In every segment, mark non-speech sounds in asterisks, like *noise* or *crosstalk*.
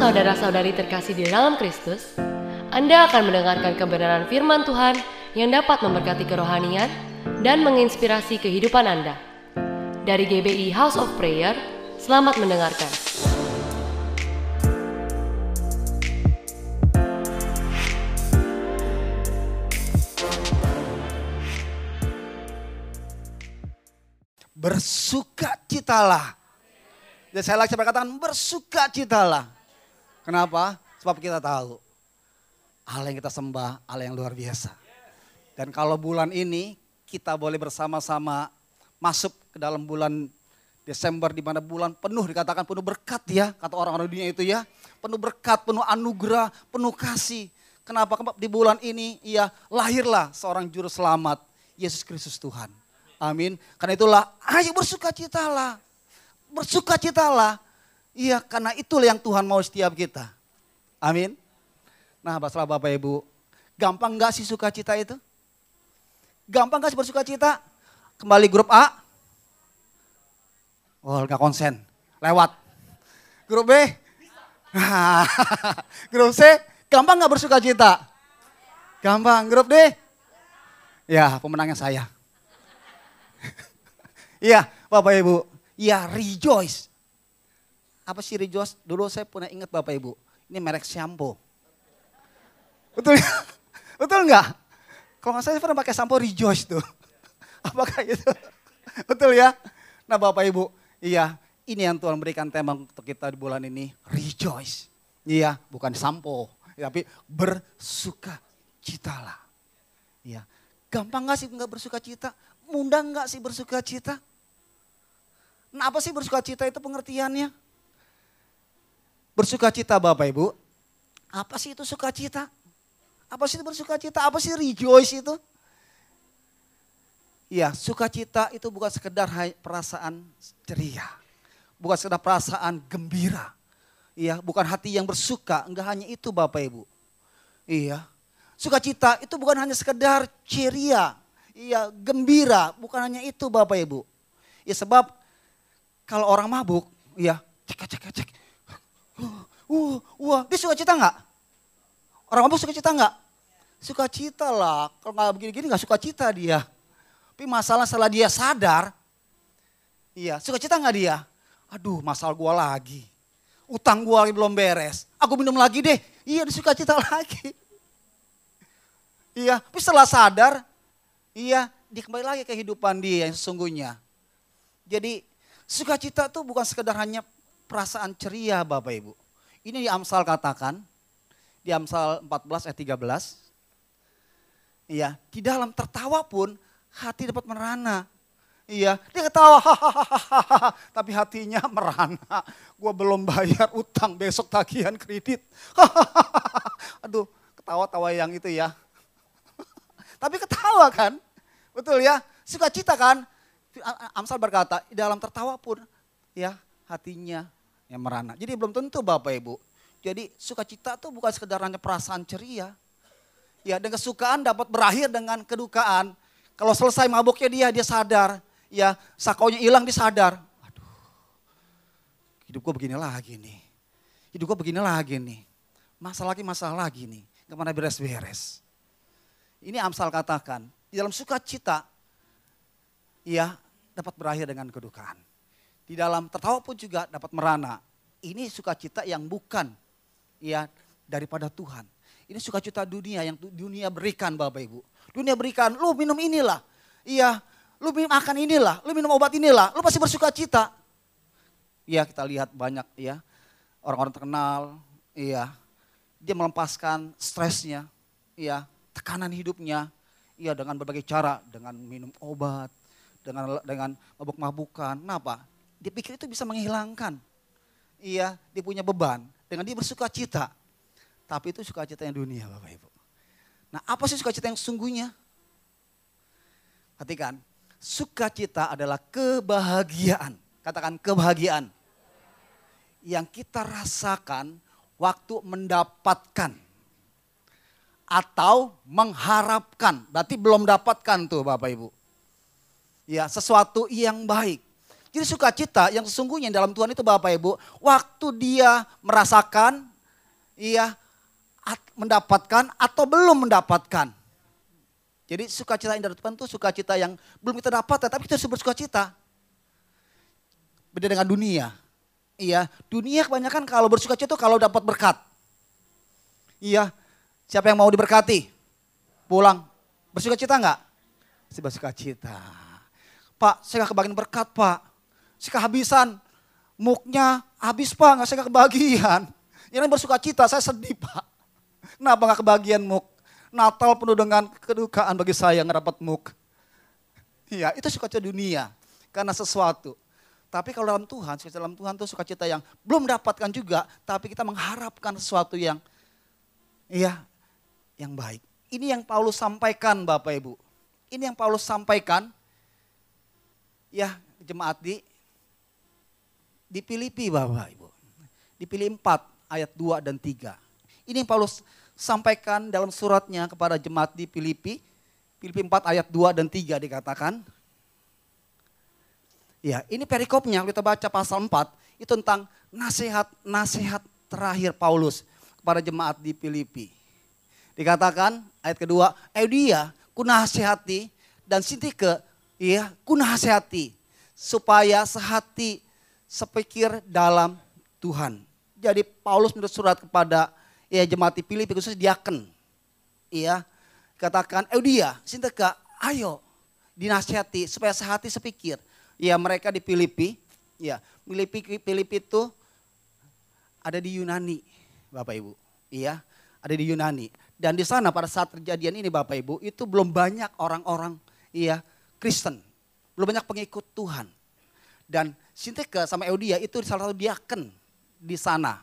saudara-saudari terkasih di dalam Kristus, Anda akan mendengarkan kebenaran firman Tuhan yang dapat memberkati kerohanian dan menginspirasi kehidupan Anda. Dari GBI House of Prayer, selamat mendengarkan. Bersukacitalah. Jadi saya lagi berkatakan bersukacitalah. Kenapa? Sebab kita tahu Allah yang kita sembah, Allah yang luar biasa. Dan kalau bulan ini kita boleh bersama-sama masuk ke dalam bulan Desember di mana bulan penuh dikatakan penuh berkat ya, kata orang-orang dunia itu ya. Penuh berkat, penuh anugerah, penuh kasih. Kenapa? Di bulan ini ia lahirlah seorang juru selamat, Yesus Kristus Tuhan. Amin. Karena itulah, ayo bersukacitalah. Bersukacitalah. Iya, karena itulah yang Tuhan mau setiap kita. Amin. Nah, masalah Bapak Ibu, gampang gak sih sukacita itu? Gampang gak sih bersukacita? Kembali grup A. Oh, gak konsen. Lewat. Grup B. *laughs* grup C, gampang gak bersukacita? Gampang. Grup D? Ya, pemenangnya saya. *laughs* Iya, Bapak Ibu. Ya, rejoice. Apa sih rejoice? Dulu saya pernah ingat Bapak Ibu. Ini merek shampoo. Betul *laughs* Betul enggak? Kalau nggak saya pernah pakai sampo rejoice tuh. *laughs* Apakah itu? *laughs* Betul ya? Nah Bapak Ibu, iya ini yang Tuhan berikan tema untuk kita di bulan ini. Rejoice. Iya, bukan sampo. Tapi bersuka citalah. Iya. Gampang gak sih nggak bersuka cita? Mudah nggak sih bersuka cita? Nah apa sih bersuka cita itu pengertiannya? Bersuka cita Bapak Ibu, apa sih itu sukacita? Apa sih itu bersuka cita? Apa sih rejoice itu? Ya, sukacita itu bukan sekedar perasaan ceria. Bukan sekedar perasaan gembira. Iya, bukan hati yang bersuka, enggak hanya itu Bapak Ibu. Iya. Sukacita itu bukan hanya sekedar ceria, iya, gembira, bukan hanya itu Bapak Ibu. Ya sebab kalau orang mabuk, ya cek cek cek. Uh, wah, dia suka cita nggak? Orang mabuk suka cita nggak? Suka cita lah. Kalau nggak begini-gini nggak suka cita dia. Tapi masalah setelah dia sadar, iya suka cita nggak dia? Aduh, masalah gua lagi. Utang gua lagi belum beres. Aku minum lagi deh. Iya, dia suka cita *laughs* lagi. Iya, tapi setelah sadar, iya, dia kembali lagi kehidupan dia yang sesungguhnya. Jadi Sukacita itu bukan sekedar hanya perasaan ceria Bapak Ibu. Ini di Amsal katakan, di Amsal 14 ayat 13. Iya, di dalam tertawa pun hati dapat merana. Iya, dia ketawa, hahaha, tapi hatinya *laughs* merana. Gue belum bayar utang besok tagihan kredit. *laughs* Aduh, ketawa-tawa yang itu ya. *laughs* tapi ketawa kan, betul ya, sukacita kan. Amsal berkata, di dalam tertawa pun ya hatinya yang merana. Jadi belum tentu Bapak Ibu. Jadi sukacita itu bukan sekedar hanya perasaan ceria. Ya, dan kesukaan dapat berakhir dengan kedukaan. Kalau selesai mabuknya dia, dia sadar. Ya, sakonya hilang, dia sadar. Aduh, hidup gue begini lagi nih. Hidup gue begini lagi nih. Masalah lagi, masalah lagi nih. Gimana beres-beres. Ini Amsal katakan, di dalam sukacita ya dapat berakhir dengan kedukaan. Di dalam tertawa pun juga dapat merana. Ini sukacita yang bukan ya daripada Tuhan. Ini sukacita dunia yang dunia berikan Bapak Ibu. Dunia berikan, lu minum inilah. Iya, lu minum makan inilah, lu minum obat inilah, lu pasti bersukacita. Iya, kita lihat banyak ya orang-orang terkenal, iya. Dia melepaskan stresnya, iya, tekanan hidupnya, iya dengan berbagai cara, dengan minum obat, dengan dengan mabuk-mabukan. Kenapa? Dia pikir itu bisa menghilangkan. Iya, dia punya beban. Dengan dia bersuka cita. Tapi itu sukacita yang dunia Bapak Ibu. Nah apa sih sukacita yang sungguhnya? Perhatikan, sukacita adalah kebahagiaan. Katakan kebahagiaan. Yang kita rasakan waktu mendapatkan. Atau mengharapkan. Berarti belum dapatkan tuh Bapak Ibu ya sesuatu yang baik. Jadi sukacita yang sesungguhnya dalam Tuhan itu Bapak Ibu, waktu dia merasakan, iya mendapatkan atau belum mendapatkan. Jadi sukacita yang dari Tuhan itu sukacita yang belum kita dapat, tapi kita harus bersukacita. Beda dengan dunia. Iya, dunia kebanyakan kalau bersukacita itu kalau dapat berkat. Iya, siapa yang mau diberkati? Pulang. Bersukacita enggak? Si bersukacita. Pak, saya kebagian berkat pak. Saya kehabisan. Muknya habis pak, gak saya gak kebagian. Yang bersukacita, saya sedih pak. Kenapa gak kebagian muk? Natal penuh dengan kedukaan bagi saya ngerapat muk. Iya, itu sukacita dunia. Karena sesuatu. Tapi kalau dalam Tuhan, sukacita dalam Tuhan itu sukacita yang belum dapatkan juga, tapi kita mengharapkan sesuatu yang iya, yang baik. Ini yang Paulus sampaikan Bapak Ibu. Ini yang Paulus sampaikan ya jemaat di di Filipi Bapak Ibu. Di Filipi 4 ayat 2 dan 3. Ini yang Paulus sampaikan dalam suratnya kepada jemaat di Filipi. Filipi 4 ayat 2 dan 3 dikatakan. Ya, ini perikopnya kita baca pasal 4 itu tentang nasihat-nasihat terakhir Paulus kepada jemaat di Filipi. Dikatakan ayat kedua, Eudia kunasihati dan Sintike ya kunasihati supaya sehati sepikir dalam Tuhan. Jadi Paulus menulis surat kepada ya jemaat di Filipi khusus diaken. Iya, katakan Eudia, Sinteka, ayo dinasihati supaya sehati sepikir. Ya mereka di Filipi, ya Filipi Filipi itu ada di Yunani, Bapak Ibu. Iya, ada di Yunani. Dan di sana pada saat terjadian ini Bapak Ibu, itu belum banyak orang-orang iya Kristen. Belum banyak pengikut Tuhan. Dan Sinteka sama Eudia itu salah satu diaken di sana.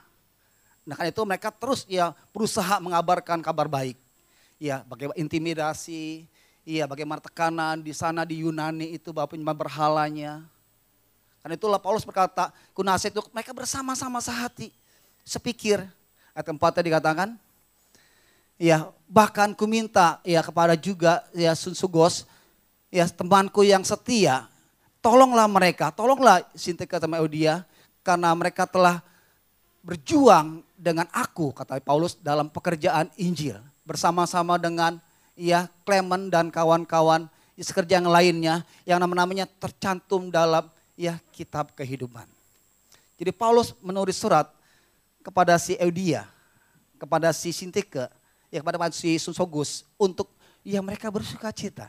Nah karena itu mereka terus ya berusaha mengabarkan kabar baik. Ya bagaimana intimidasi, iya bagaimana tekanan di sana di Yunani itu bapak penyembah berhalanya. Karena itulah Paulus berkata, kunasih itu mereka bersama-sama sehati, sepikir. Ayat keempatnya dikatakan, ya bahkan ku minta ya kepada juga ya Sunsugos, ya temanku yang setia, tolonglah mereka, tolonglah Sintika sama Eudia, karena mereka telah berjuang dengan aku kata Paulus dalam pekerjaan Injil bersama-sama dengan ya Clement dan kawan-kawan sekerja yang lainnya yang nama-namanya tercantum dalam ya kitab kehidupan. Jadi Paulus menulis surat kepada si Eudia, kepada si Sintike, ya kepada si Sunsogus untuk ya mereka bersuka cita.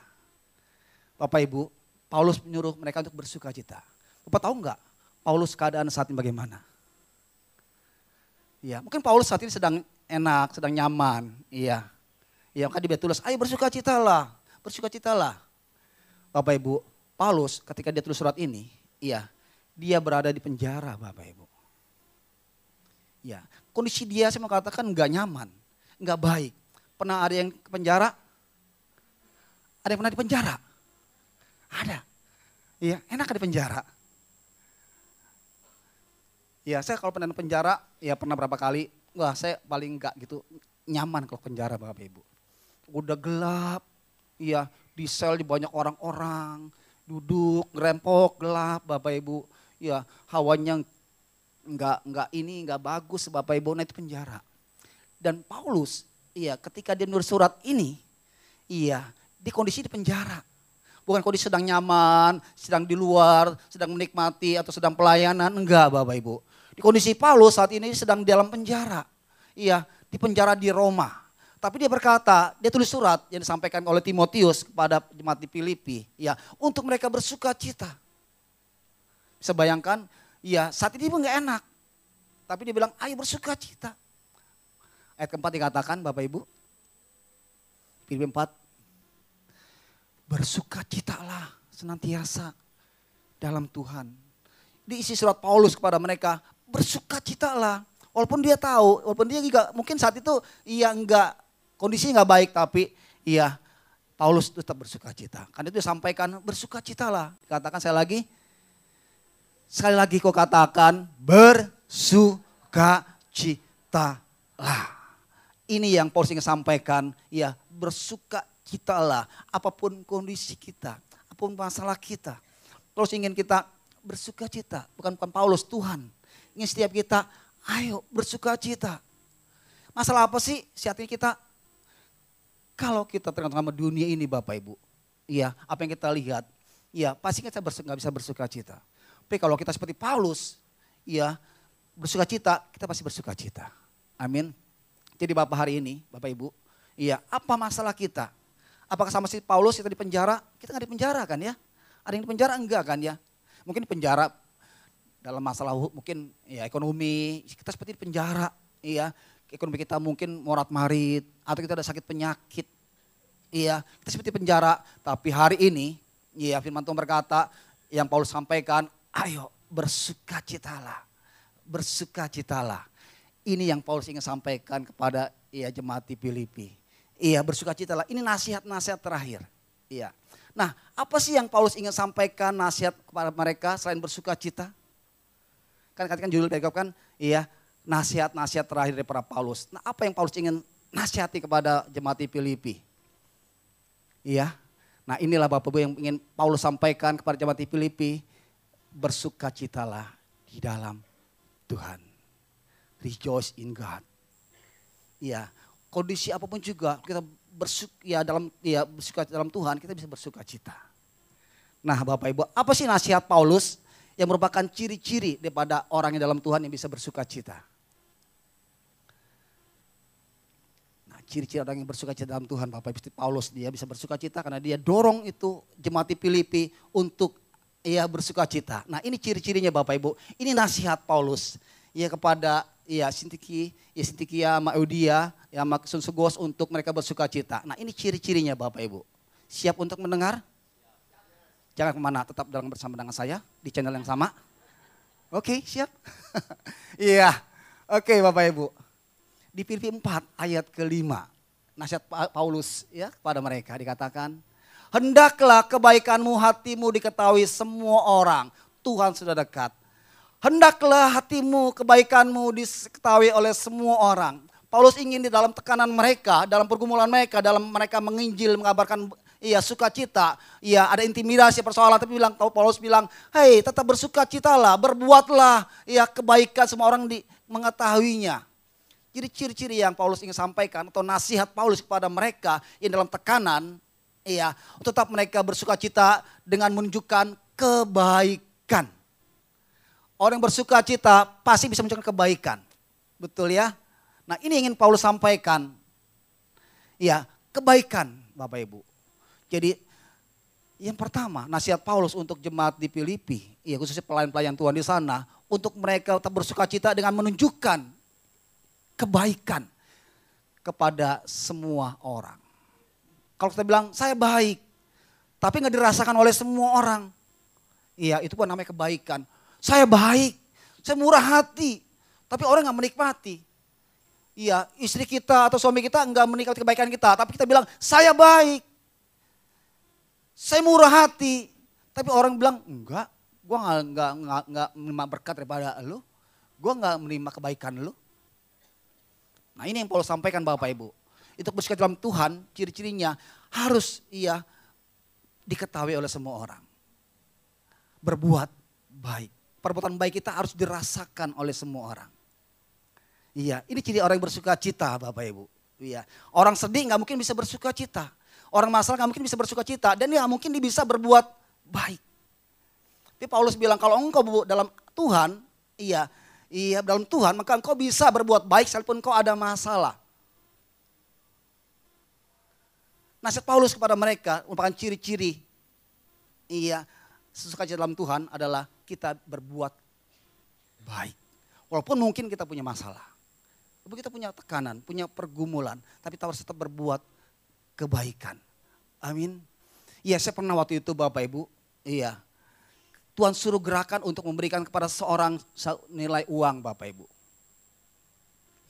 Bapak Ibu, Paulus menyuruh mereka untuk bersuka cita. Bapak tahu nggak Paulus keadaan saat ini bagaimana? Ya, mungkin Paulus saat ini sedang enak, sedang nyaman. Iya. Iya, maka dia tulis, ayo bersuka citalah, bersuka citalah. Bapak Ibu, Paulus ketika dia tulis surat ini, iya, dia berada di penjara Bapak Ibu. Ya, kondisi dia saya mau katakan nggak nyaman, nggak baik. Pernah ada yang ke penjara? Ada yang pernah di penjara? Ada. Iya, enak di penjara. Ya saya kalau pernah penjara ya pernah berapa kali, wah saya paling enggak gitu nyaman kalau penjara Bapak Ibu. Udah gelap, ya di sel di banyak orang-orang, duduk, rempok, gelap Bapak Ibu. Ya hawanya enggak enggak ini enggak bagus Bapak Ibu, nah itu penjara. Dan Paulus, iya ketika dia nulis surat ini, iya di kondisi di penjara. Bukan kondisi sedang nyaman, sedang di luar, sedang menikmati atau sedang pelayanan, enggak Bapak Ibu. Di kondisi Paulus saat ini sedang dalam penjara. Iya, di penjara di Roma. Tapi dia berkata, dia tulis surat yang disampaikan oleh Timotius kepada jemaat di Filipi. Ya, untuk mereka bersuka cita. Bisa bayangkan, ya saat ini pun gak enak. Tapi dia bilang, ayo bersuka cita. Ayat keempat dikatakan Bapak Ibu. Filipi 4. Bersuka citalah senantiasa dalam Tuhan. Diisi surat Paulus kepada mereka, bersuka cita lah. Walaupun dia tahu, walaupun dia juga mungkin saat itu iya enggak, kondisi enggak baik tapi iya Paulus tetap bersuka cita. Karena itu disampaikan bersuka cita lah. Katakan saya lagi, sekali lagi kau katakan bersuka cita lah. Ini yang Paulus ingin sampaikan, ya bersuka cita lah. Apa pun kondisi kita, apa pun masalah kita. Paulus ingin kita bersuka cita. Bukan bukan Paulus, Tuhan ingin setiap kita, ayo bersuka cita. Masalah apa sih saat ini kita? Kalau kita tergantung sama dunia ini Bapak Ibu. Iya, apa yang kita lihat. Iya, pasti kita nggak bisa bersuka cita. Tapi kalau kita seperti Paulus, iya, bersuka cita, kita pasti bersuka cita. Amin. Jadi Bapak hari ini, Bapak Ibu, iya, apa masalah kita? Apakah sama si Paulus kita di penjara? Kita nggak di penjara kan ya? Ada yang di penjara enggak kan ya? Mungkin penjara dalam masalah mungkin ya ekonomi, kita seperti di penjara, iya. Ekonomi kita mungkin morat marit atau kita ada sakit penyakit. Iya, kita seperti penjara, tapi hari ini iya firman Tuhan berkata yang Paulus sampaikan, ayo bersukacitalah. Bersukacitalah. Ini yang Paulus ingin sampaikan kepada iya jemaat di Filipi. Iya, bersukacitalah. Ini nasihat-nasihat terakhir. Iya. Nah, apa sih yang Paulus ingin sampaikan nasihat kepada mereka selain bersukacita? Kan katakan judul perikop kan, iya, nasihat-nasihat terakhir dari para Paulus. Nah, apa yang Paulus ingin nasihati kepada jemaat di Filipi? Iya. Nah, inilah Bapak Ibu yang ingin Paulus sampaikan kepada jemaat di Filipi. Bersukacitalah di dalam Tuhan. Rejoice in God. Iya, kondisi apa pun juga kita bersuk ya dalam ya bersuka dalam Tuhan kita bisa bersuka cita. Nah, Bapak Ibu, apa sih nasihat Paulus yang merupakan ciri-ciri daripada orang yang dalam Tuhan yang bisa bersuka cita? Nah, ciri-ciri orang yang bersuka cita dalam Tuhan, Bapak Ibu, Paulus dia bisa bersuka cita karena dia dorong itu jemaat Filipi untuk ia bersuka cita. Nah, ini ciri-cirinya Bapak Ibu. Ini nasihat Paulus ya kepada ya Sintiki, ya Sintikia, sama Eudia, ya sama Sunsugos untuk mereka bersuka cita. Nah ini ciri-cirinya Bapak Ibu. Siap untuk mendengar? Jangan ke mana, tetap dalam bersama dengan saya di channel yang sama. Oke, siap? *laughs* Iya, oke Bapak Ibu. Di Filipi 4 ayat kelima, nasihat Paulus ya kepada mereka dikatakan, Hendaklah kebaikanmu hatimu diketahui semua orang. Tuhan sudah dekat. Hendaklah hatimu, kebaikanmu diketahui oleh semua orang. Paulus ingin di dalam tekanan mereka, dalam pergumulan mereka, dalam mereka menginjil, mengabarkan iya sukacita, iya ada intimidasi persoalan tapi bilang Paulus bilang, "Hei, tetap bersukacitalah, berbuatlah iya kebaikan semua orang di mengetahuinya." Jadi ciri-ciri yang Paulus ingin sampaikan atau nasihat Paulus kepada mereka yang dalam tekanan, iya, tetap mereka bersukacita dengan menunjukkan kebaikan. Orang yang bersuka cita pasti bisa menunjukkan kebaikan. Betul ya? Nah ini ingin Paulus sampaikan. Ya, kebaikan Bapak Ibu. Jadi yang pertama nasihat Paulus untuk jemaat di Filipi, ya khususnya pelayan-pelayan Tuhan di sana, untuk mereka tetap bersuka cita dengan menunjukkan kebaikan kepada semua orang. Kalau kita bilang saya baik, tapi nggak dirasakan oleh semua orang, iya itu pun namanya kebaikan. Saya baik, saya murah hati. Tapi orang nggak menikmati. Iya, istri kita atau suami kita nggak menikmati kebaikan kita. Tapi kita bilang, saya baik. Saya murah hati. Tapi orang bilang, enggak, gue nggak nggak nggak menerima berkat daripada lo. Gue nggak menerima kebaikan lo. Nah ini yang Paulus sampaikan Bapak Ibu. Itu bersuka dalam Tuhan, ciri-cirinya harus ia diketahui oleh semua orang. Berbuat baik perbuatan baik kita harus dirasakan oleh semua orang. Iya, ini ciri orang yang bersuka cita Bapak Ibu. Iya, orang sedih nggak mungkin bisa bersuka cita. Orang masalah nggak mungkin bisa bersuka cita dan nggak mungkin dia bisa berbuat baik. Tapi Paulus bilang kalau engkau dalam Tuhan, iya, iya dalam Tuhan maka engkau bisa berbuat baik sekalipun engkau ada masalah. Nasihat Paulus kepada mereka merupakan ciri-ciri iya sesuka cita dalam Tuhan adalah kita berbuat baik. Walaupun mungkin kita punya masalah. Walaupun kita punya tekanan, punya pergumulan. Tapi kita harus tetap berbuat kebaikan. Amin. Iya saya pernah waktu itu Bapak Ibu. Iya. Tuhan suruh gerakan untuk memberikan kepada seorang nilai uang Bapak Ibu.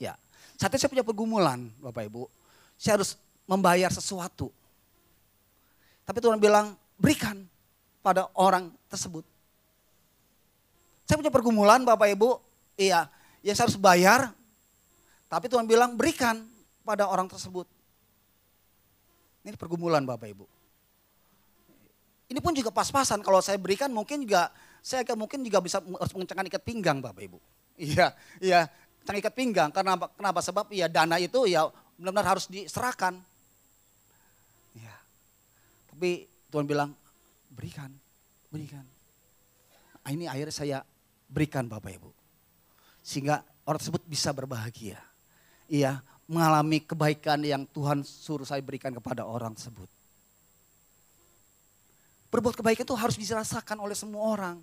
Ya. Saat itu saya punya pergumulan Bapak Ibu. Saya harus membayar sesuatu. Tapi Tuhan bilang berikan pada orang tersebut. Saya punya pergumulan Bapak Ibu, iya, yang saya harus bayar. Tapi Tuhan bilang berikan pada orang tersebut. Ini pergumulan Bapak Ibu. Ini pun juga pas-pasan kalau saya berikan mungkin juga saya mungkin juga bisa harus mengencangkan ikat pinggang Bapak Ibu. *laughs* Iya, iya. Jangan ikat pinggang. Karena kenapa? Sebab ya dana itu ya benar-benar harus diserahkan. Ya. Tapi Tuhan bilang, berikan, berikan. Nah, ini akhirnya saya berikan Bapak Ibu. Sehingga orang tersebut bisa berbahagia. Iya, mengalami kebaikan yang Tuhan suruh saya berikan kepada orang tersebut. Berbuat kebaikan itu harus dirasakan oleh semua orang.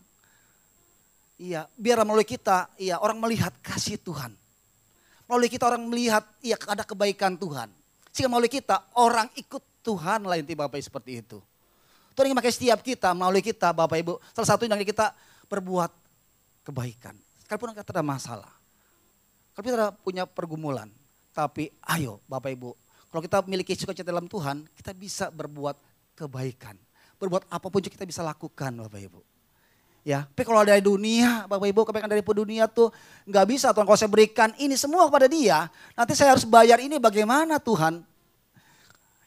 Iya, biar melalui kita, iya orang melihat kasih Tuhan. Melalui kita orang melihat, iya ada kebaikan Tuhan. Sehingga melalui kita orang ikut Tuhan lain tiba Bapak seperti itu. Tuhan ingin pakai setiap kita, melalui kita Bapak Ibu. Salah satu yang kita berbuat kebaikan. Sekalipun kita ada masalah. Kalau kita punya pergumulan. Tapi ayo Bapak Ibu, kalau kita memiliki sukacita dalam Tuhan, kita bisa berbuat kebaikan berbuat apa pun juga kita bisa lakukan Bapak Ibu. Ya, tapi kalau dari dunia, Bapak Ibu, kebaikan dari dunia tuh nggak bisa Tuhan. Kalau saya berikan ini semua kepada dia, nanti saya harus bayar ini bagaimana Tuhan?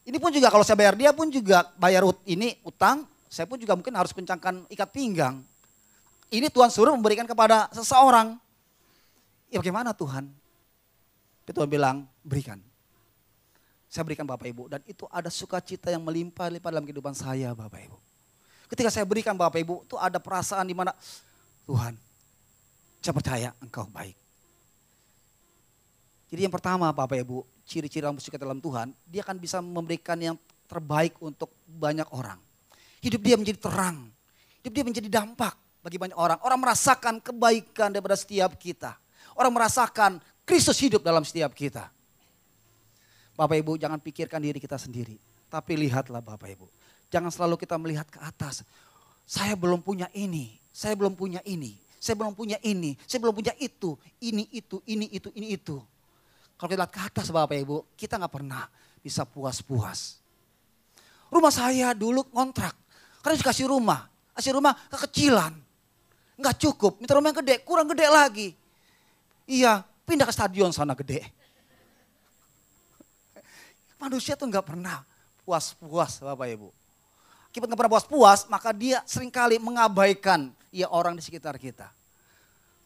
Ini pun juga kalau saya bayar dia pun juga bayar ini utang, saya pun juga mungkin harus kencangkan ikat pinggang. Ini Tuhan suruh memberikan kepada seseorang. Ya bagaimana Tuhan? Tapi Tuhan bilang, berikan. Saya berikan Bapak Ibu. Dan itu ada sukacita yang melimpah-limpah dalam kehidupan saya Bapak Ibu. Ketika saya berikan Bapak Ibu, itu ada perasaan di mana Tuhan, saya percaya engkau baik. Jadi yang pertama Bapak Ibu, ciri-ciri orang bersuka dalam Tuhan, dia akan bisa memberikan yang terbaik untuk banyak orang. Hidup dia menjadi terang, hidup dia menjadi dampak bagi banyak orang. Orang merasakan kebaikan daripada setiap kita. Orang merasakan Kristus hidup dalam setiap kita. Bapak Ibu jangan pikirkan diri kita sendiri. Tapi lihatlah Bapak Ibu. Jangan selalu kita melihat ke atas. Saya belum punya ini, saya belum punya ini, saya belum punya ini, saya belum punya itu, ini itu, ini itu, ini itu. Kalau kita lihat ke atas Bapak Ibu, kita nggak pernah bisa puas-puas. Rumah saya dulu kontrak, karena dikasih rumah, kasih rumah kekecilan. Nggak cukup, minta rumah yang gede, kurang gede lagi. Iya, pindah ke stadion sana gede. Manusia tuh nggak pernah puas-puas Bapak Ibu. Kita nggak pernah puas-puas, maka dia sering kali mengabaikan ya orang di sekitar kita.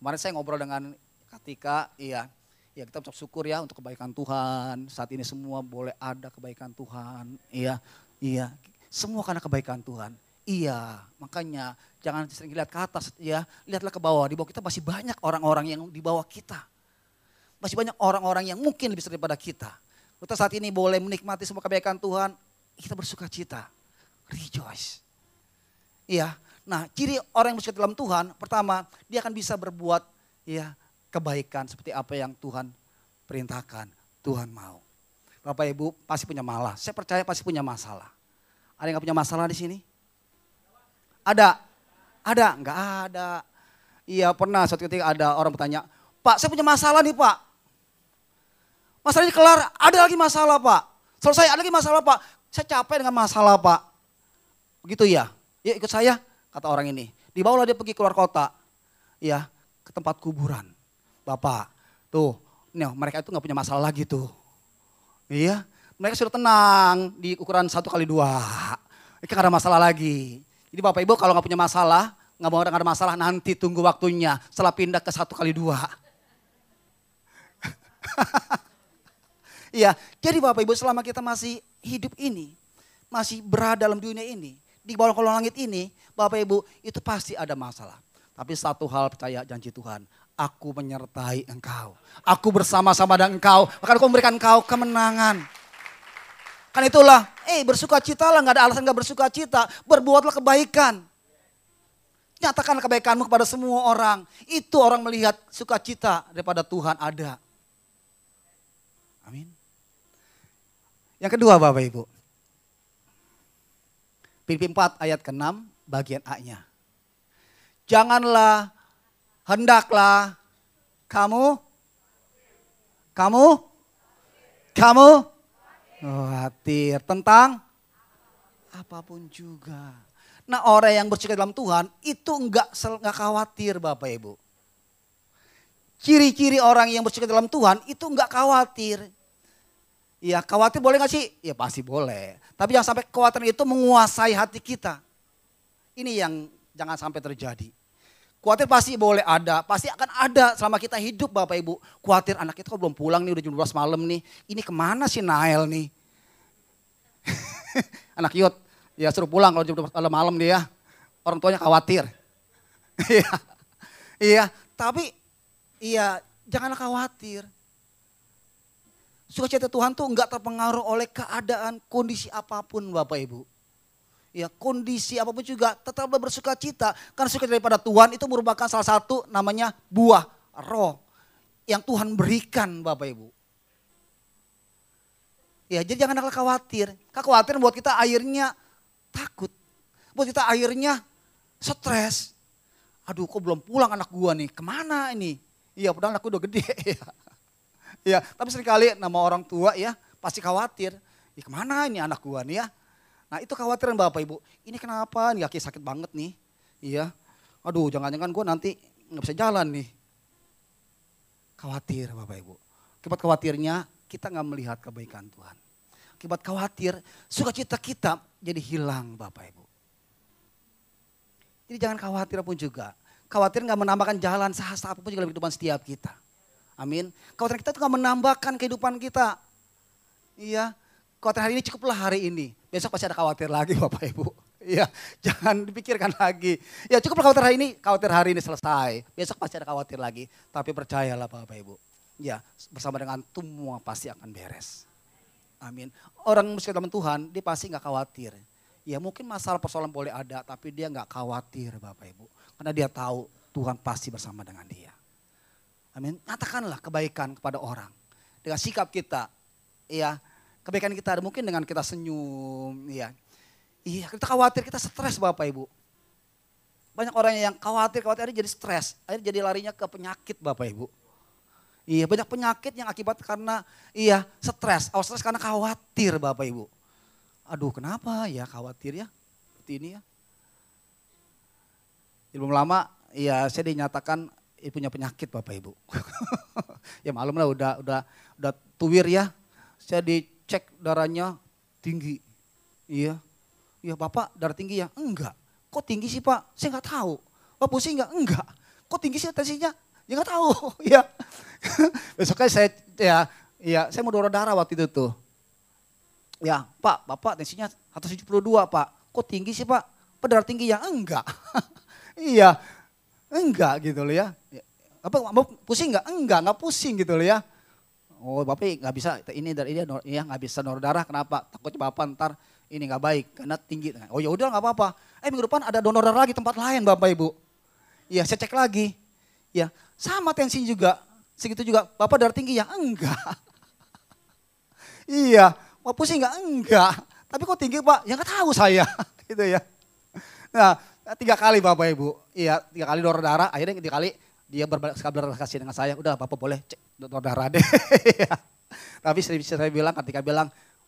Kemarin saya ngobrol dengan ketika iya, ya kita ucap syukur ya untuk kebaikan Tuhan. Saat ini semua boleh ada kebaikan Tuhan. Iya, iya. Semua karena kebaikan Tuhan. Iya, makanya jangan sering lihat ke atas ya, lihatlah ke bawah. Di bawah kita masih banyak orang-orang yang di bawah kita. Masih banyak orang-orang yang mungkin lebih daripada kita. Kita saat ini boleh menikmati semua kebaikan Tuhan, kita bersuka cita. Rejoice. Iya. Nah, ciri orang yang bersuka dalam Tuhan, pertama, dia akan bisa berbuat ya kebaikan seperti apa yang Tuhan perintahkan, Tuhan mau. Bapak Ibu pasti punya masalah. Saya percaya pasti punya masalah. Ada yang gak punya masalah di sini? Ada? Ada? Enggak ada. Iya pernah suatu ketika ada orang bertanya, Pak saya punya masalah nih Pak. Masalahnya kelar, ada lagi masalah Pak. Selesai, ada lagi masalah Pak. Saya capek dengan masalah Pak. Begitu ya. Ya ikut saya, kata orang ini. Dibawalah dia pergi keluar kota. Ya, ke tempat kuburan. Bapak, tuh, nih, mereka itu nggak punya masalah lagi tuh. Iya, mereka sudah tenang di ukuran satu kali dua. Mereka gak ada masalah lagi. Jadi Bapak Ibu kalau nggak punya masalah, nggak mau ada masalah nanti tunggu waktunya setelah pindah ke satu kali dua. *laughs* Iya, jadi Bapak Ibu selama kita masih hidup ini, masih berada dalam dunia ini, di bawah kolong langit ini, Bapak Ibu itu pasti ada masalah. Tapi satu hal percaya janji Tuhan, aku menyertai engkau. Aku bersama-sama dengan engkau, maka aku memberikan engkau kemenangan. Kan itulah, eh bersuka cita lah, gak ada alasan gak bersuka cita. Berbuatlah kebaikan. Nyatakan kebaikanmu kepada semua orang. Itu orang melihat sukacita daripada Tuhan ada. Amin. Yang kedua Bapak Ibu. Filipi 4 ayat ke-6 bagian A-nya. Janganlah, hendaklah kamu, kamu, kamu khawatir tentang apa pun juga. Nah orang yang bercita dalam Tuhan itu enggak, enggak khawatir Bapak Ibu. Ciri-ciri orang yang bercita dalam Tuhan itu enggak khawatir. Iya khawatir boleh gak sih? Ya pasti boleh. Tapi jangan sampai kekhawatiran itu menguasai hati kita. Ini yang jangan sampai terjadi. Khawatir pasti boleh ada, pasti akan ada selama kita hidup Bapak Ibu. Khawatir anak kita kok belum pulang nih, udah jam 12 malam nih. Ini ke mana sih Nael nih? *laughs* anak Yud, ya suruh pulang kalau jam 12 malam dia. Orang tuanya khawatir. *laughs* Iya, iya. Tapi iya janganlah khawatir. Sukacita Tuhan tuh nggak terpengaruh oleh keadaan kondisi apa pun Bapak Ibu. Ya kondisi apa pun juga tetaplah bersuka cita. Karena suka daripada Tuhan itu merupakan salah satu namanya buah roh. Yang Tuhan berikan Bapak Ibu. Ya jadi jangan khawatir. Kekhawatiran buat kita akhirnya takut. Buat kita akhirnya stres. Aduh kok belum pulang anak gua nih, ke mana ini? Iya padahal anakku udah gede *laughs* ya. ya, tapi sering kali nama orang tua ya pasti khawatir. Ya ke mana ini anak gua nih ya? Nah itu khawatiran Bapak Ibu. Ini kenapa nih kaki sakit banget nih? Iya. Aduh jangan-jangan gua nanti nggak bisa jalan nih. Khawatir Bapak Ibu. Akibat khawatirnya kita nggak melihat kebaikan Tuhan. Akibat khawatir, sukacita kita jadi hilang Bapak Ibu. Jadi jangan khawatir pun juga. Khawatir nggak menambahkan jalan sahasta apa pun juga dalam kehidupan setiap kita. Amin. Khawatir kita tuh nggak menambahkan kehidupan kita. Iya. Khawatir hari ini cukuplah hari ini. Besok pasti ada khawatir lagi *laughs* Bapak Ibu. Iya, jangan dipikirkan lagi. Ya cukup khawatir hari ini, khawatir hari ini selesai. Besok pasti ada khawatir lagi. Tapi percayalah Bapak Ibu. Ya, bersama dengan semua pasti akan beres. Amin. Orang musik dalam Tuhan, dia pasti nggak khawatir. Ya mungkin masalah persoalan boleh ada, tapi dia nggak khawatir Bapak Ibu. Karena dia tahu Tuhan pasti bersama dengan dia. Amin. Nyatakanlah kebaikan kepada orang. Dengan sikap kita, ya kebaikan kita mungkin dengan kita senyum, ya. Iya, kita khawatir, kita stres Bapak Ibu. Banyak orang yang khawatir, khawatir jadi stres. Akhirnya jadi larinya ke penyakit Bapak Ibu. Iya, banyak penyakit yang akibat karena iya stres. Oh, stres karena khawatir Bapak Ibu aduh kenapa ya khawatir ya seperti ini ya. Belum lama ya saya dinyatakan punya penyakit Bapak Ibu. *laughs* ya malum lah udah udah udah tuwir ya. Saya dicek darahnya tinggi. Iya. Iya Bapak darah tinggi ya? Enggak. Kok tinggi sih Pak? Saya nggak tahu. Pak pusing enggak? Enggak. Kok tinggi sih tensinya? Ya nggak tahu. *laughs* ya. *laughs* Besoknya saya ya ya saya mau dorong darah waktu itu tuh. Ya, Pak, Bapak tensinya 172, Pak. Kok tinggi sih, Pak? Pedar tinggi ya? Enggak. *laughs* iya, enggak gitu loh ya. Apa mau pusing enggak? Enggak, enggak pusing gitu loh ya. Oh, Bapak nggak bisa ini dari ini ya nggak bisa donor darah kenapa? Takutnya Bapak ntar ini nggak baik karena tinggi. Oh ya udah nggak apa-apa. Eh minggu depan ada donor darah lagi tempat lain Bapak Ibu. Iya, saya cek lagi. Ya, sama tensi juga. Segitu juga. Bapak darah tinggi ya? Enggak. *laughs* iya, Mau pusing enggak? Enggak. Tapi kok tinggi Pak? Ya enggak tahu saya. *laughs* gitu ya. Nah, tiga kali Bapak Ibu. Iya, tiga kali donor darah. Akhirnya tiga kali dia berbelas kasih dengan saya. Udah Bapak boleh cek darah deh. *laughs* Iya. Tapi saya, bilang ketika bilang,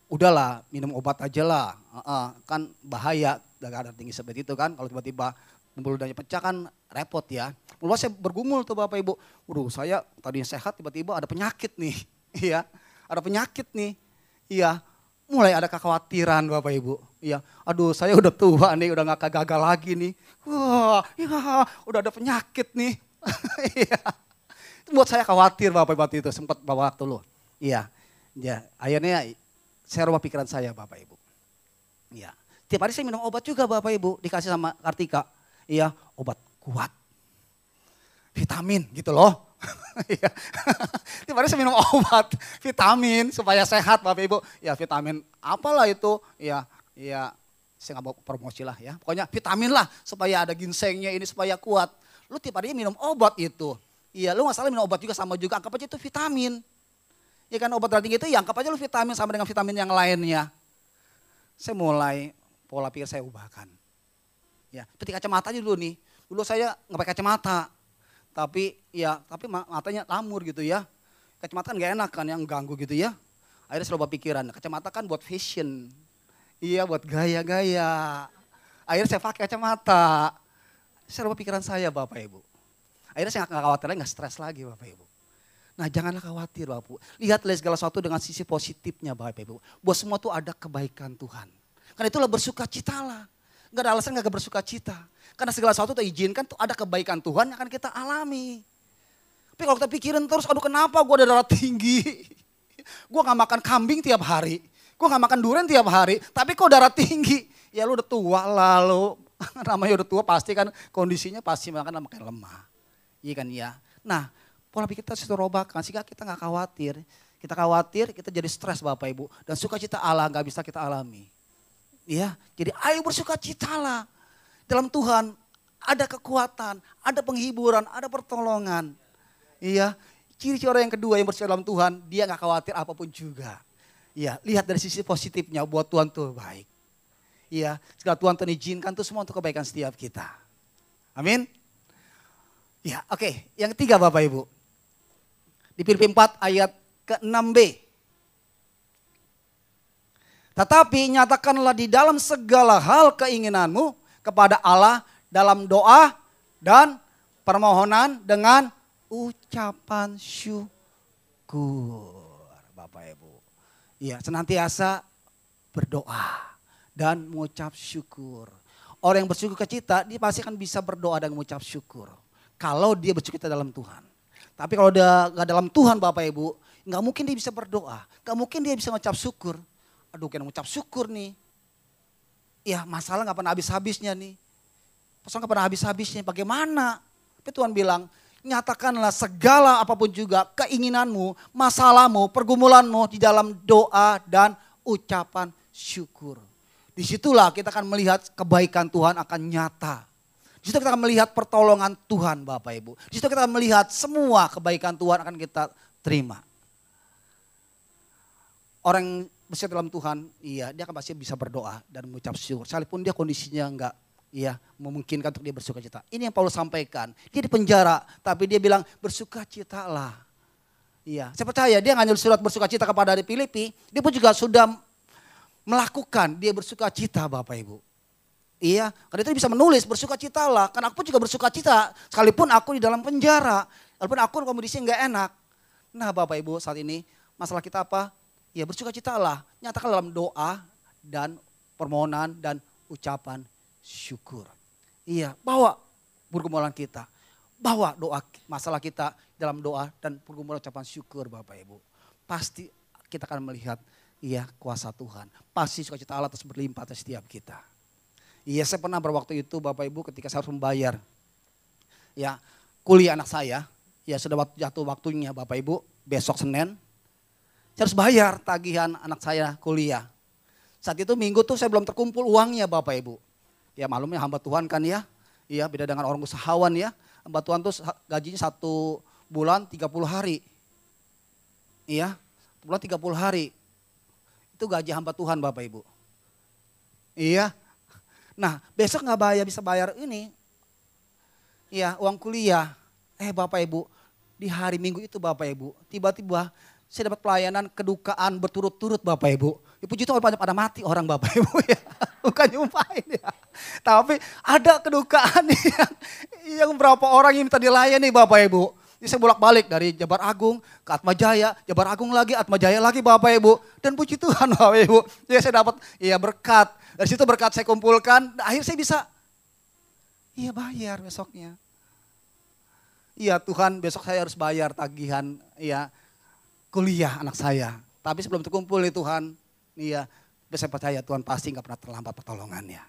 udahlah minum obat aja lah. Uh kan bahaya darah tinggi seperti itu kan. Kalau tiba-tiba pembuluh pecah kan repot ya. Lalu saya bergumul tuh Bapak Ibu. Waduh saya tadinya sehat tiba-tiba ada penyakit nih. *laughs* Iya, ada penyakit nih. Iya, mulai ada kekhawatiran Bapak Ibu. Iya, aduh saya udah tua nih, udah gak gagal lagi nih. Wah, ya, udah ada penyakit nih. *laughs* Iya, buat saya khawatir Bapak Ibu itu, sempat bawa waktu loh. Iya, ya, akhirnya saya rubah pikiran saya Bapak Ibu. Iya, tiap hari saya minum obat juga Bapak Ibu, dikasih sama Kartika. Iya, obat kuat. Vitamin gitu loh. *laughs* Iya. Tiap hari saya minum obat, vitamin supaya sehat Bapak Ibu. Ya vitamin apalah itu, ya ya saya nggak mau promosi lah ya. Pokoknya vitamin lah supaya ada ginsengnya ini supaya kuat. Lu tiap hari minum obat itu. Iya, lu nggak salah minum obat juga sama juga, anggap aja itu vitamin. Ya kan obat darah tinggi itu ya anggap aja lu vitamin sama dengan vitamin yang lainnya. Saya mulai pola pikir saya ubahkan. Ya, seperti kacamata aja dulu nih. Dulu saya nggak pakai kacamata, tapi ya tapi matanya lamur gitu ya. Kacamata kan gak enak kan yang ganggu gitu ya. Akhirnya selalu pikiran, kacamata kan buat fashion. Iya buat gaya-gaya. Akhirnya saya pakai kacamata. Saya pikiran saya Bapak Ibu. Akhirnya saya gak khawatir lagi, gak stres lagi Bapak Ibu. Nah janganlah khawatir Bapak Ibu. Lihatlah segala sesuatu dengan sisi positifnya Bapak Ibu. Buat semua tuh ada kebaikan Tuhan. Karena itulah bersuka citalah. Gak ada alasan gak bersuka cita. Karena segala sesuatu izinkan tuh ada kebaikan Tuhan yang akan kita alami. Tapi kalau kita pikirin terus, aduh kenapa gue ada darah tinggi. *laughs* gue gak makan kambing tiap hari. Gue gak makan durian tiap hari. Tapi kok darah tinggi. Ya lu udah tua lah lu. *laughs* Namanya udah tua pasti kan kondisinya pasti makan makin lemah. Iya kan ya. Nah pola pikir kita harus robakan sehingga kita gak khawatir. Kita khawatir, kita jadi stres Bapak Ibu. Dan sukacita Allah gak bisa kita alami. Ya, jadi ayo bersuka citalah. Dalam Tuhan ada kekuatan, ada penghiburan, ada pertolongan. Iya, ciri-ciri orang yang kedua yang bersuka dalam Tuhan, dia nggak khawatir apa pun juga. Iya, lihat dari sisi positifnya buat Tuhan tuh baik. Iya, segala Tuhan Tuhan izinkan tuh semua untuk kebaikan setiap kita. Amin. Ya, oke. Okay. Yang ketiga Bapak Ibu. Di Filipi 4 ayat ke-6b. Tetapi nyatakanlah di dalam segala hal keinginanmu kepada Allah dalam doa dan permohonan dengan ucapan syukur. Bapak Ibu. Iya, senantiasa berdoa dan mengucap syukur. Orang yang bersyukur cita, dia pasti akan bisa berdoa dan mengucap syukur. Kalau dia bersyukur kita dalam Tuhan. Tapi kalau dia gak dalam Tuhan Bapak Ibu, nggak mungkin dia bisa berdoa. Nggak mungkin dia bisa mengucap syukur aduh kena mengucap syukur nih. Ya masalah gak pernah habis-habisnya nih. Pasal gak pernah habis-habisnya, bagaimana? Tapi Tuhan bilang, nyatakanlah segala apa pun juga keinginanmu, masalahmu, pergumulanmu di dalam doa dan ucapan syukur. Di situlah kita akan melihat kebaikan Tuhan akan nyata. Di situ kita akan melihat pertolongan Tuhan Bapak Ibu. Di situ kita akan melihat semua kebaikan Tuhan akan kita terima. Orang bersedia dalam Tuhan, iya dia akan pasti bisa berdoa dan mengucap syukur. Sekalipun dia kondisinya enggak iya memungkinkan untuk dia bersuka cita. Ini yang Paulus sampaikan. Dia di penjara, tapi dia bilang bersuka citalah. Iya, saya percaya dia nggak surat bersuka cita kepada dari Filipi, dia pun juga sudah melakukan dia bersuka cita Bapak Ibu. Iya, karena itu bisa menulis bersuka citalah. Karena aku pun juga bersuka cita, sekalipun aku di dalam penjara, walaupun aku kondisi nggak enak. Nah Bapak Ibu saat ini masalah kita apa? ya bersuka citalah. Nyatakan dalam doa dan permohonan dan ucapan syukur. Iya, bawa pergumulan kita. Bawa doa masalah kita dalam doa dan pergumulan ucapan syukur Bapak Ibu. Pasti kita akan melihat iya kuasa Tuhan. Pasti sukacita Allah terus berlimpah atas setiap kita. Iya saya pernah berwaktu itu Bapak Ibu ketika saya harus membayar ya kuliah anak saya. Ya sudah jatuh waktunya Bapak Ibu besok Senin saya harus bayar tagihan anak saya kuliah. Saat itu minggu tuh saya belum terkumpul uangnya Bapak Ibu. Ya malumnya hamba Tuhan kan ya. Iya beda dengan orang usahawan ya. Hamba Tuhan tuh gajinya satu bulan 30 hari. Iya, bulan 30 hari. Itu gaji hamba Tuhan Bapak Ibu. Iya. Nah besok nggak bayar bisa bayar ini. Iya uang kuliah. Eh Bapak Ibu di hari Minggu itu Bapak Ibu tiba-tiba saya dapat pelayanan kedukaan berturut-turut Bapak Ibu. Ya, puji Tuhan banyak pada mati orang Bapak Ibu *laughs* ya. Bukan nyumpahin ya. Tapi ada kedukaan *laughs* yang, yang berapa orang yang minta dilayani Bapak Ibu. Jadi saya bolak-balik dari Jabar Agung ke Atma Jaya, Jabar Agung lagi, Atma Jaya lagi Bapak Ibu. Dan puji Tuhan *laughs* Bapak Ibu. Ya saya dapat ya berkat. Dari situ berkat saya kumpulkan, akhirnya saya bisa iya bayar besoknya. Iya Tuhan besok saya harus bayar tagihan ya kuliah anak saya. Tapi sebelum terkumpul nih Tuhan, iya, saya percaya Tuhan pasti nggak pernah terlambat pertolongannya.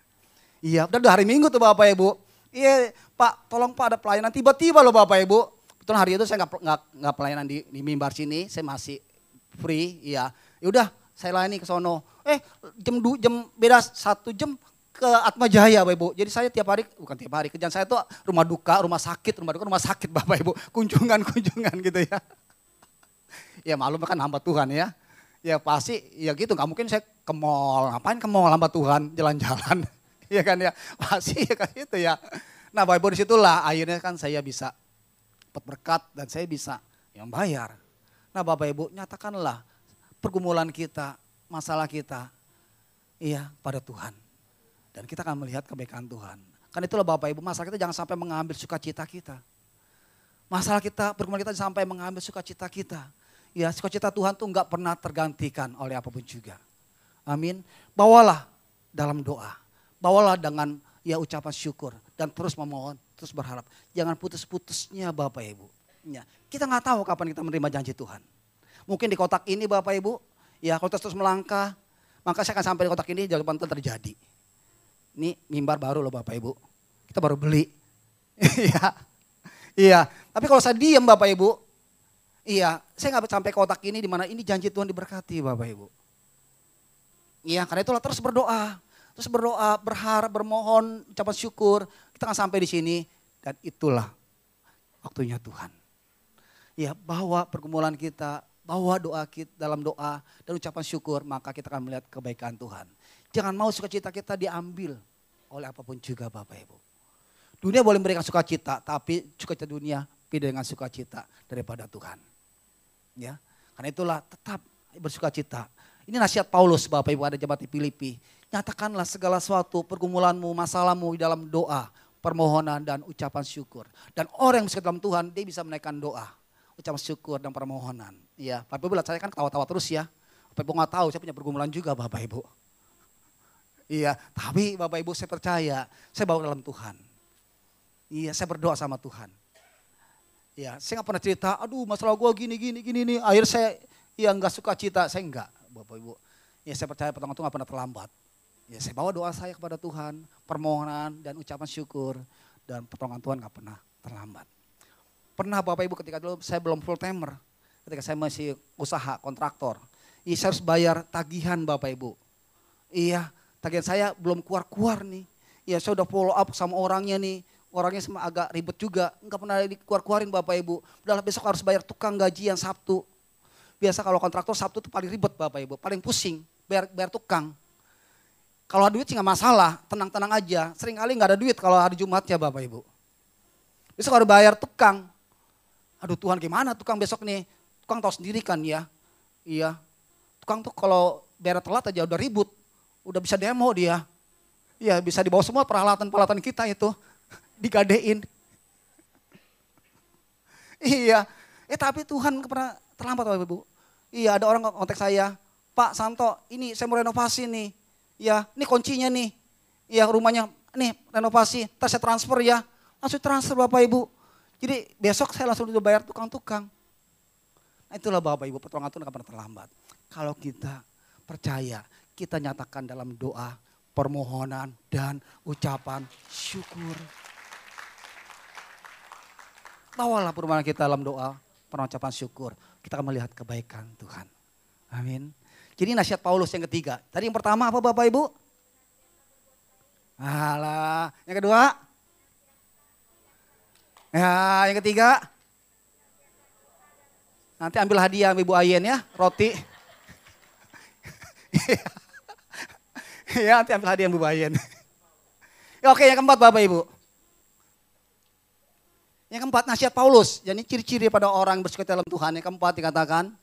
Iya, udah hari Minggu tuh Bapak Ibu. Iya, Pak, tolong Pak ada pelayanan. Tiba-tiba loh Bapak Ibu. Betul hari itu saya nggak nggak pelayanan di, di mimbar sini, saya masih free. Iya, ya udah saya layani ke sono. Eh, jam du, jam beda satu jam ke Atma Jaya Bapak Ibu. Jadi saya tiap hari, bukan tiap hari, kerjaan saya tuh rumah duka, rumah sakit, rumah duka, rumah sakit *laughs* Bapak Ibu. Kunjungan-kunjungan gitu ya ya malum kan hamba Tuhan ya. Ya pasti ya gitu, nggak mungkin saya ke mall, ngapain ke mall hamba Tuhan jalan-jalan. *laughs* ya kan ya, pasti ya kan itu ya. Nah Bapak Ibu di situlah akhirnya kan saya bisa dapat berkat dan saya bisa yang bayar. Nah Bapak Ibu nyatakanlah pergumulan kita, masalah kita, iya pada Tuhan. Dan kita akan melihat kebaikan Tuhan. Kan itulah Bapak Ibu, masalah kita jangan sampai mengambil sukacita kita. Masalah kita, pergumulan kita sampai mengambil sukacita kita. Ya, sukacita Tuhan tuh nggak pernah tergantikan oleh apa pun juga. Amin. Bawalah dalam doa. bawalah dengan ya ucapan syukur dan terus memohon, terus berharap. Jangan putus-putusnya Bapak Ibu. Ya, kita nggak tahu kapan kita menerima janji Tuhan. Mungkin di kotak ini Bapak Ibu, ya kalau terus, terus melangkah, maka saya akan sampai di kotak ini jawaban itu terjadi. Ini mimbar baru loh Bapak Ibu. Kita baru beli. *laughs* Iya. Iya. Tapi kalau saya diam Bapak Ibu, iya, saya nggak sampai kotak ini di mana ini janji Tuhan diberkati Bapak Ibu. Iya, karena itulah terus berdoa. Terus berdoa, berharap, bermohon, ucapan syukur. Kita akan sampai di sini dan itulah waktunya Tuhan. Ya, bawa pergumulan kita, bawa doa kita dalam doa dan ucapan syukur, maka kita akan melihat kebaikan Tuhan. Jangan mau sukacita kita diambil oleh apa pun juga Bapak Ibu. Dunia boleh memberikan sukacita, tapi sukacita dunia beda dengan sukacita daripada Tuhan. Ya, karena itulah tetap bersukacita. Ini nasihat Paulus Bapak Ibu ada jemaat di Filipi. Nyatakanlah segala sesuatu pergumulanmu, masalahmu di dalam doa, permohonan dan ucapan syukur. Dan orang yang dalam Tuhan dia bisa menaikkan doa, ucapan syukur dan permohonan. Ya, Bapak Ibu saya kan ketawa-tawa terus ya. Bapak Ibu nggak tahu saya punya pergumulan juga Bapak Ibu. Iya, tapi Bapak Ibu saya percaya, saya bawa dalam Tuhan. Iya, saya berdoa sama Tuhan. Ya, saya nggak pernah cerita, aduh masalah gue gini, gini, gini, nih. Akhir saya ya nggak suka cita, saya enggak, Bapak Ibu. Ya saya percaya pertolongan Tuhan nggak pernah terlambat. Ya saya bawa doa saya kepada Tuhan, permohonan dan ucapan syukur. Dan pertolongan Tuhan nggak pernah terlambat. Pernah Bapak Ibu ketika dulu saya belum full timer, ketika saya masih usaha kontraktor. Iya saya harus bayar tagihan Bapak Ibu. Iya, tagihan saya belum keluar-keluar nih. Iya saya udah follow up sama orangnya nih orangnya sama agak ribet juga, nggak pernah dikeluar-keluarin Bapak Ibu. Udahlah besok harus bayar tukang gaji yang Sabtu. Biasa kalau kontraktor Sabtu itu paling ribet Bapak Ibu, paling pusing, bayar, bayar tukang. Kalau ada duit sih nggak masalah, tenang-tenang aja. Sering kali nggak ada duit kalau hari Jumat ya Bapak Ibu. Besok harus bayar tukang. Aduh Tuhan gimana tukang besok nih? Tukang tahu sendiri kan ya. Iya. Tukang tuh kalau bayar telat aja udah ribut. Udah bisa demo dia. Iya bisa dibawa semua peralatan-peralatan kita itu *laughs* digadein. *laughs* iya, eh tapi Tuhan pernah terlambat Bapak Ibu. Iya ada orang kontak saya, Pak Santo ini saya mau renovasi nih. Ya ini kuncinya nih. Iya rumahnya nih renovasi, ntar saya transfer ya. Langsung transfer Bapak Ibu. Jadi besok saya langsung bayar tukang-tukang. Nah itulah Bapak Ibu pertolongan Tuhan pernah terlambat. Kalau kita percaya, kita nyatakan dalam doa, permohonan dan ucapan syukur. Bawalah perumahan kita dalam doa, pengucapan syukur. Kita akan melihat kebaikan Tuhan. Amin. Jadi nasihat Paulus yang ketiga. Tadi yang pertama apa Bapak Ibu? Alah. Yang kedua? Ya, yang ketiga? Nanti ambil hadiah Ibu Ayen ya, roti. *laughs* ya, nanti ambil hadiah Ibu Ayen. Oke, yang keempat Bapak Ibu. Yang keempat nasihat Paulus, jadi ciri-ciri pada orang bersuka dalam Tuhan. Yang keempat dikatakan,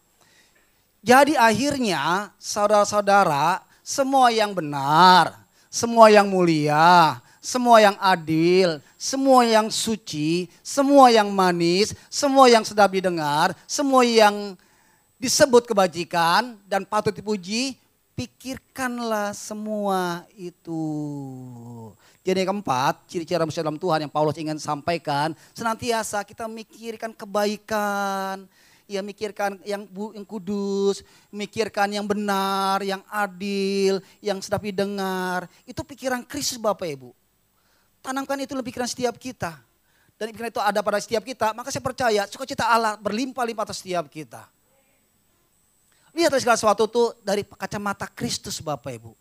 jadi akhirnya saudara-saudara semua yang benar, semua yang mulia, semua yang adil, semua yang suci, semua yang manis, semua yang sedap didengar, semua yang disebut kebajikan dan patut dipuji, pikirkanlah semua itu. Jadi yang keempat, ciri-ciri manusia dalam Tuhan yang Paulus ingin sampaikan, senantiasa kita memikirkan kebaikan, ya mikirkan yang, bu, yang kudus, mikirkan yang benar, yang adil, yang sedap didengar. Itu pikiran Kristus Bapak Ibu. Tanamkan itu lebih pikiran setiap kita. Dan pikiran itu ada pada setiap kita, maka saya percaya sukacita Allah berlimpah-limpah atas setiap kita. Lihat segala sesuatu itu dari kacamata Kristus Bapak Ibu.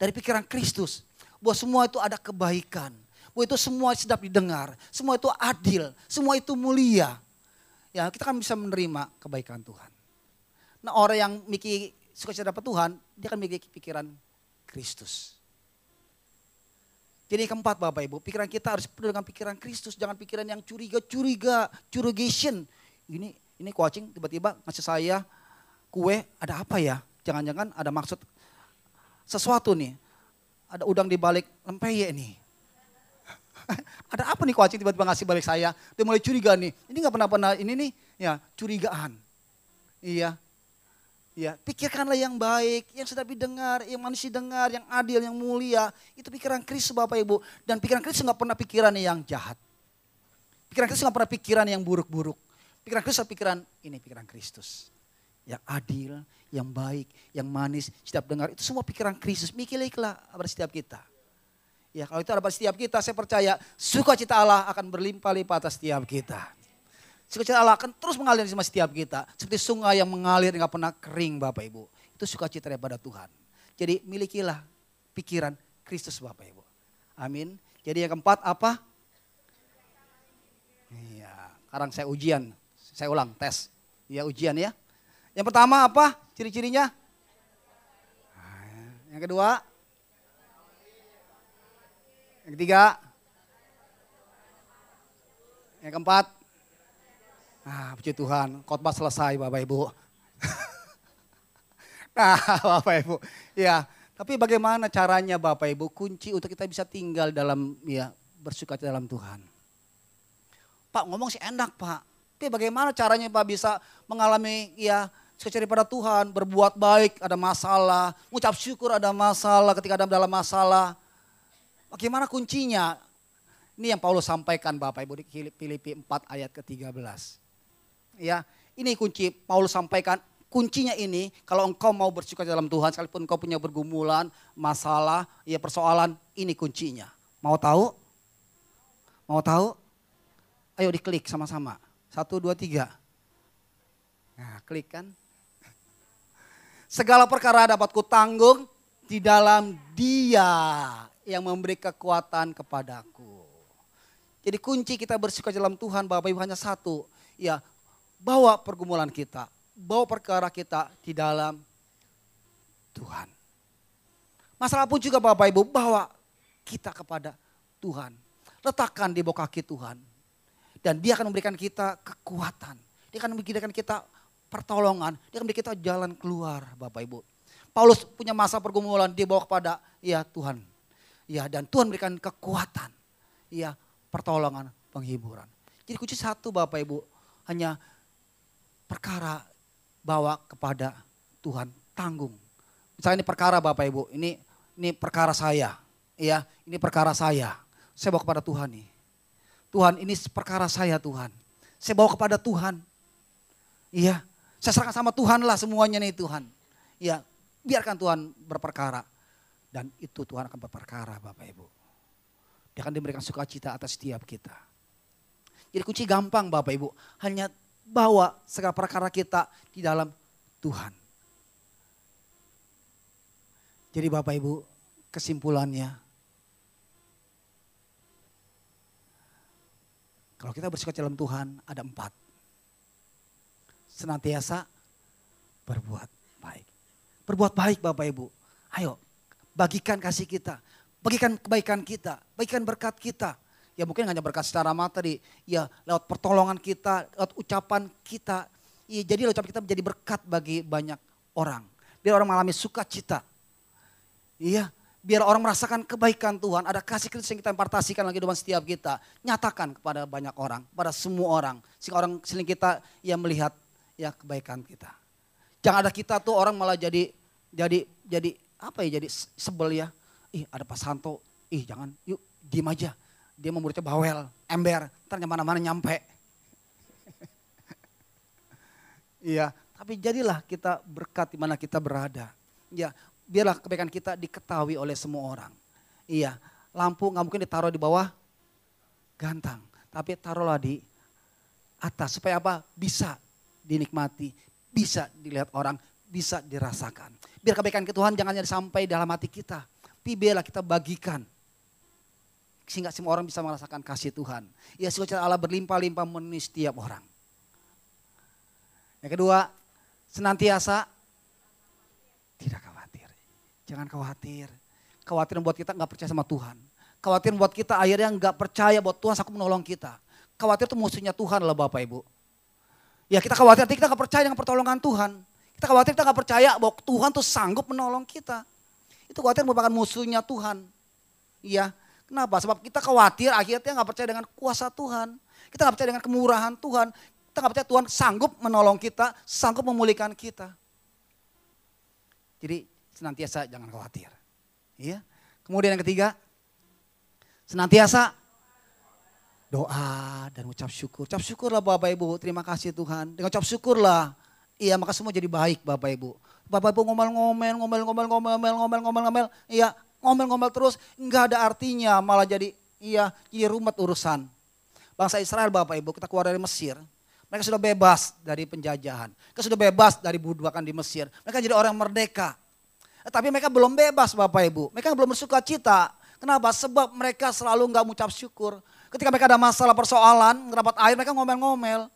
Dari pikiran Kristus bahwa semua itu ada kebaikan. Bahwa itu semua sedap didengar, semua itu adil, semua itu mulia. Ya kita kan bisa menerima kebaikan Tuhan. Nah orang yang mikir suka dapat Tuhan, dia akan mikir pikiran Kristus. Jadi keempat Bapak Ibu, pikiran kita harus penuh dengan pikiran Kristus, jangan pikiran yang curiga-curiga, curigation. Ini ini coaching tiba-tiba ngasih saya kue, ada apa ya? Jangan-jangan ada maksud sesuatu nih ada udang di balik lempeye nih. *laughs* ada apa nih kucing tiba-tiba ngasih balik saya? Dia mulai curiga nih. Ini nggak pernah pernah ini nih, ya curigaan. Iya. Ya, pikirkanlah yang baik, yang sedap didengar, yang manusia dengar, yang adil, yang mulia. Itu pikiran Kristus Bapak Ibu. Dan pikiran Kristus nggak pernah pikiran yang jahat. Pikiran Kristus nggak pernah pikiran yang buruk-buruk. Pikiran Kristus pikiran ini pikiran Kristus. Yang adil, yang baik, yang manis, sedap dengar. Itu semua pikiran Kristus. Mikirlah setiap kita. Ya kalau itu ada pada setiap kita, saya percaya sukacita Allah akan berlimpah-limpah atas setiap kita. Sukacita Allah akan terus mengalir sama setiap kita. Seperti sungai yang mengalir nggak pernah kering Bapak Ibu. Itu sukacita daripada Tuhan. Jadi milikilah pikiran Kristus Bapak Ibu. Amin. Jadi yang keempat apa? Iya, sekarang saya ujian. Saya ulang tes. Iya ujian ya. Yang pertama apa ciri-cirinya? Yang kedua? Yang ketiga? Yang keempat? Nah, puji Tuhan, khotbah selesai Bapak Ibu. *laughs* nah, Bapak Ibu, ya. Tapi bagaimana caranya Bapak Ibu kunci untuk kita bisa tinggal dalam ya bersuka dalam Tuhan. Pak ngomong sih enak Pak, tapi bagaimana caranya Pak bisa mengalami ya sekecil pada Tuhan, berbuat baik ada masalah, mengucap syukur ada masalah ketika ada dalam masalah. Bagaimana kuncinya? Ini yang Paulus sampaikan Bapak Ibu di Filipi 4 ayat ke-13 ya ini kunci Paulus sampaikan. Kuncinya ini kalau engkau mau bersuka dalam Tuhan sekalipun engkau punya bergumulan masalah ya persoalan ini kuncinya. Mau tahu? Mau tahu? Ayo diklik sama-sama. Satu dua tiga. Nah klik kan? Segala perkara dapat kutanggung di dalam dia yang memberi kekuatan kepadaku jadi kunci kita bersuka dalam Tuhan Bapak Ibu hanya satu ya bawa pergumulan kita, bawa perkara kita di dalam Tuhan. Masalah pun juga Bapak Ibu bawa kita kepada Tuhan. Letakkan di bawah kaki Tuhan. Dan dia akan memberikan kita kekuatan. Dia akan memberikan kita pertolongan. Dia akan memberikan kita jalan keluar Bapak Ibu. Paulus punya masa pergumulan dia bawa kepada ya Tuhan. Ya dan Tuhan memberikan kekuatan. Ya pertolongan, penghiburan. Jadi kunci satu Bapak Ibu hanya perkara bawa kepada Tuhan tanggung. Misalnya ini perkara Bapak Ibu, ini ini perkara saya, ya, ini perkara saya. Saya bawa kepada Tuhan nih. Tuhan, ini perkara saya Tuhan. Saya bawa kepada Tuhan. Iya, saya serahkan sama Tuhan lah semuanya nih Tuhan. Iya, biarkan Tuhan berperkara. Dan itu Tuhan akan berperkara Bapak Ibu. Dia akan diberikan sukacita atas setiap kita. Jadi kunci gampang Bapak Ibu. Hanya bawa segala perkara kita di dalam Tuhan. Jadi Bapak Ibu kesimpulannya. Kalau kita bersuka dalam Tuhan ada empat. Senantiasa berbuat baik. Berbuat baik Bapak Ibu. Ayo bagikan kasih kita. Bagikan kebaikan kita. Bagikan berkat kita Ya mungkin hanya berkat secara materi, ya lewat pertolongan kita, lewat ucapan kita. Ya, jadi ucapan kita menjadi berkat bagi banyak orang. Biar orang mengalami sukacita. Iya, biar orang merasakan kebaikan Tuhan, ada kasih Kristus yang kita impartasikan lagi dalam setiap kita. Nyatakan kepada banyak orang, pada semua orang. Sehingga orang seling kita yang melihat ya kebaikan kita. Jangan ada kita tuh orang malah jadi jadi jadi apa ya jadi sebel ya. Ih ada Pak Santo, ih jangan yuk diem aja dia memurutnya bawel, ember, ternyata mana-mana nyampe. *laughs* iya, tapi jadilah kita berkat di mana kita berada. Ya, biarlah kebaikan kita diketahui oleh semua orang. Iya, lampu nggak mungkin ditaruh di bawah gantang, tapi taruhlah di atas supaya apa? Bisa dinikmati, bisa dilihat orang, bisa dirasakan. Biar kebaikan ke Tuhan jangan sampai dalam hati kita, tapi biarlah kita bagikan sehingga semua orang bisa merasakan kasih Tuhan. Ya sukacita Allah berlimpah-limpah memenuhi setiap orang. Yang kedua, senantiasa tidak khawatir. Jangan khawatir. Khawatir membuat kita nggak percaya sama Tuhan. Khawatir membuat kita akhirnya nggak percaya bahwa Tuhan sanggup menolong kita. Khawatir itu musuhnya Tuhan lah Bapak Ibu. Ya kita khawatir nanti kita nggak percaya dengan pertolongan Tuhan. Kita khawatir kita nggak percaya bahwa Tuhan tuh sanggup menolong kita. Itu khawatir merupakan musuhnya Tuhan. Iya, Kenapa? Sebab kita khawatir akhirnya nggak percaya dengan kuasa Tuhan. Kita nggak percaya dengan kemurahan Tuhan. Kita nggak percaya Tuhan sanggup menolong kita, sanggup memulihkan kita. Jadi senantiasa jangan khawatir. Iya. Kemudian yang ketiga, senantiasa doa dan ucap syukur. Ucap syukurlah Bapak Ibu, terima kasih Tuhan. Dengan ucap syukurlah, iya maka semua jadi baik Bapak Ibu. Bapak Ibu ngomel-ngomel, ngomel-ngomel, ngomel-ngomel, ngomel-ngomel, ngomel, iya ngomel-ngomel terus, enggak ada artinya, malah jadi iya jadi rumit urusan. Bangsa Israel Bapak Ibu, kita keluar dari Mesir, mereka sudah bebas dari penjajahan. Mereka sudah bebas dari budakan di Mesir. Mereka jadi orang merdeka. Tapi mereka belum bebas Bapak Ibu. Mereka belum bersuka cita. Kenapa? Sebab mereka selalu nggak mengucap syukur. Ketika mereka ada masalah persoalan, dapat air mereka ngomel-ngomel.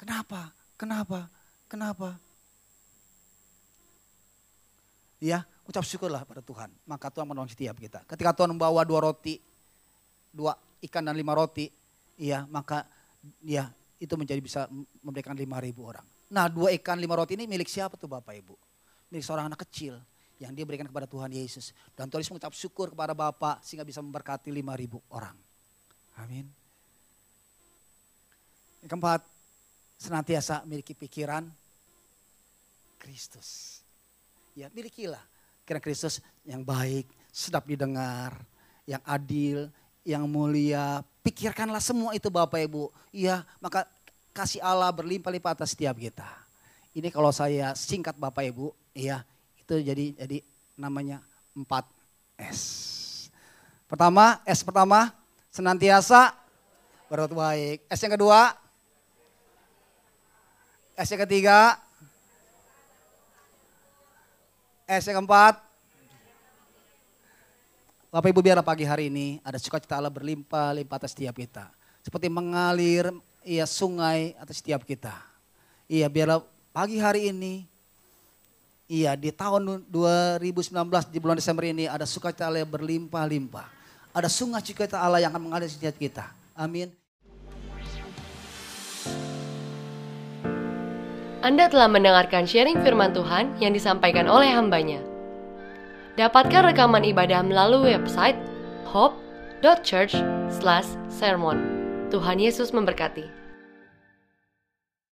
Kenapa? Kenapa? Kenapa? Ya, ucap syukurlah pada Tuhan. Maka Tuhan menolong setiap kita. Ketika Tuhan membawa dua roti, dua ikan dan lima roti, iya maka ya itu menjadi bisa memberikan lima ribu orang. Nah dua ikan lima roti ini milik siapa tuh Bapak Ibu? milik seorang anak kecil yang dia berikan kepada Tuhan Yesus. Dan Tuhan mengucap syukur kepada Bapa sehingga bisa memberkati 5.000 orang. Amin. Yang keempat, senantiasa memiliki pikiran Kristus. Ya milikilah pikiran Kristus yang baik, sedap didengar, yang adil, yang mulia. Pikirkanlah semua itu Bapak Ibu. Iya, maka kasih Allah berlimpah-limpah atas setiap kita. Ini kalau saya singkat Bapak Ibu, Iya, itu jadi jadi namanya 4 S. Pertama, S pertama senantiasa berbuat baik. S yang kedua, S yang ketiga, S yang keempat, Bapak Ibu biarlah pagi hari ini ada sukacita Allah berlimpah-limpah atas setiap kita. Seperti mengalir ia sungai atas setiap kita. Iya biarlah pagi hari ini Iya, di tahun 2019 di bulan Desember ini ada sukacita Allah yang berlimpah-limpah. Ada sungai sukacita Allah yang akan mengalir setiap kita. Amin. Anda telah mendengarkan sharing firman Tuhan yang disampaikan oleh hambanya. Dapatkan rekaman ibadah melalui website hope.church/sermon. Tuhan Yesus memberkati.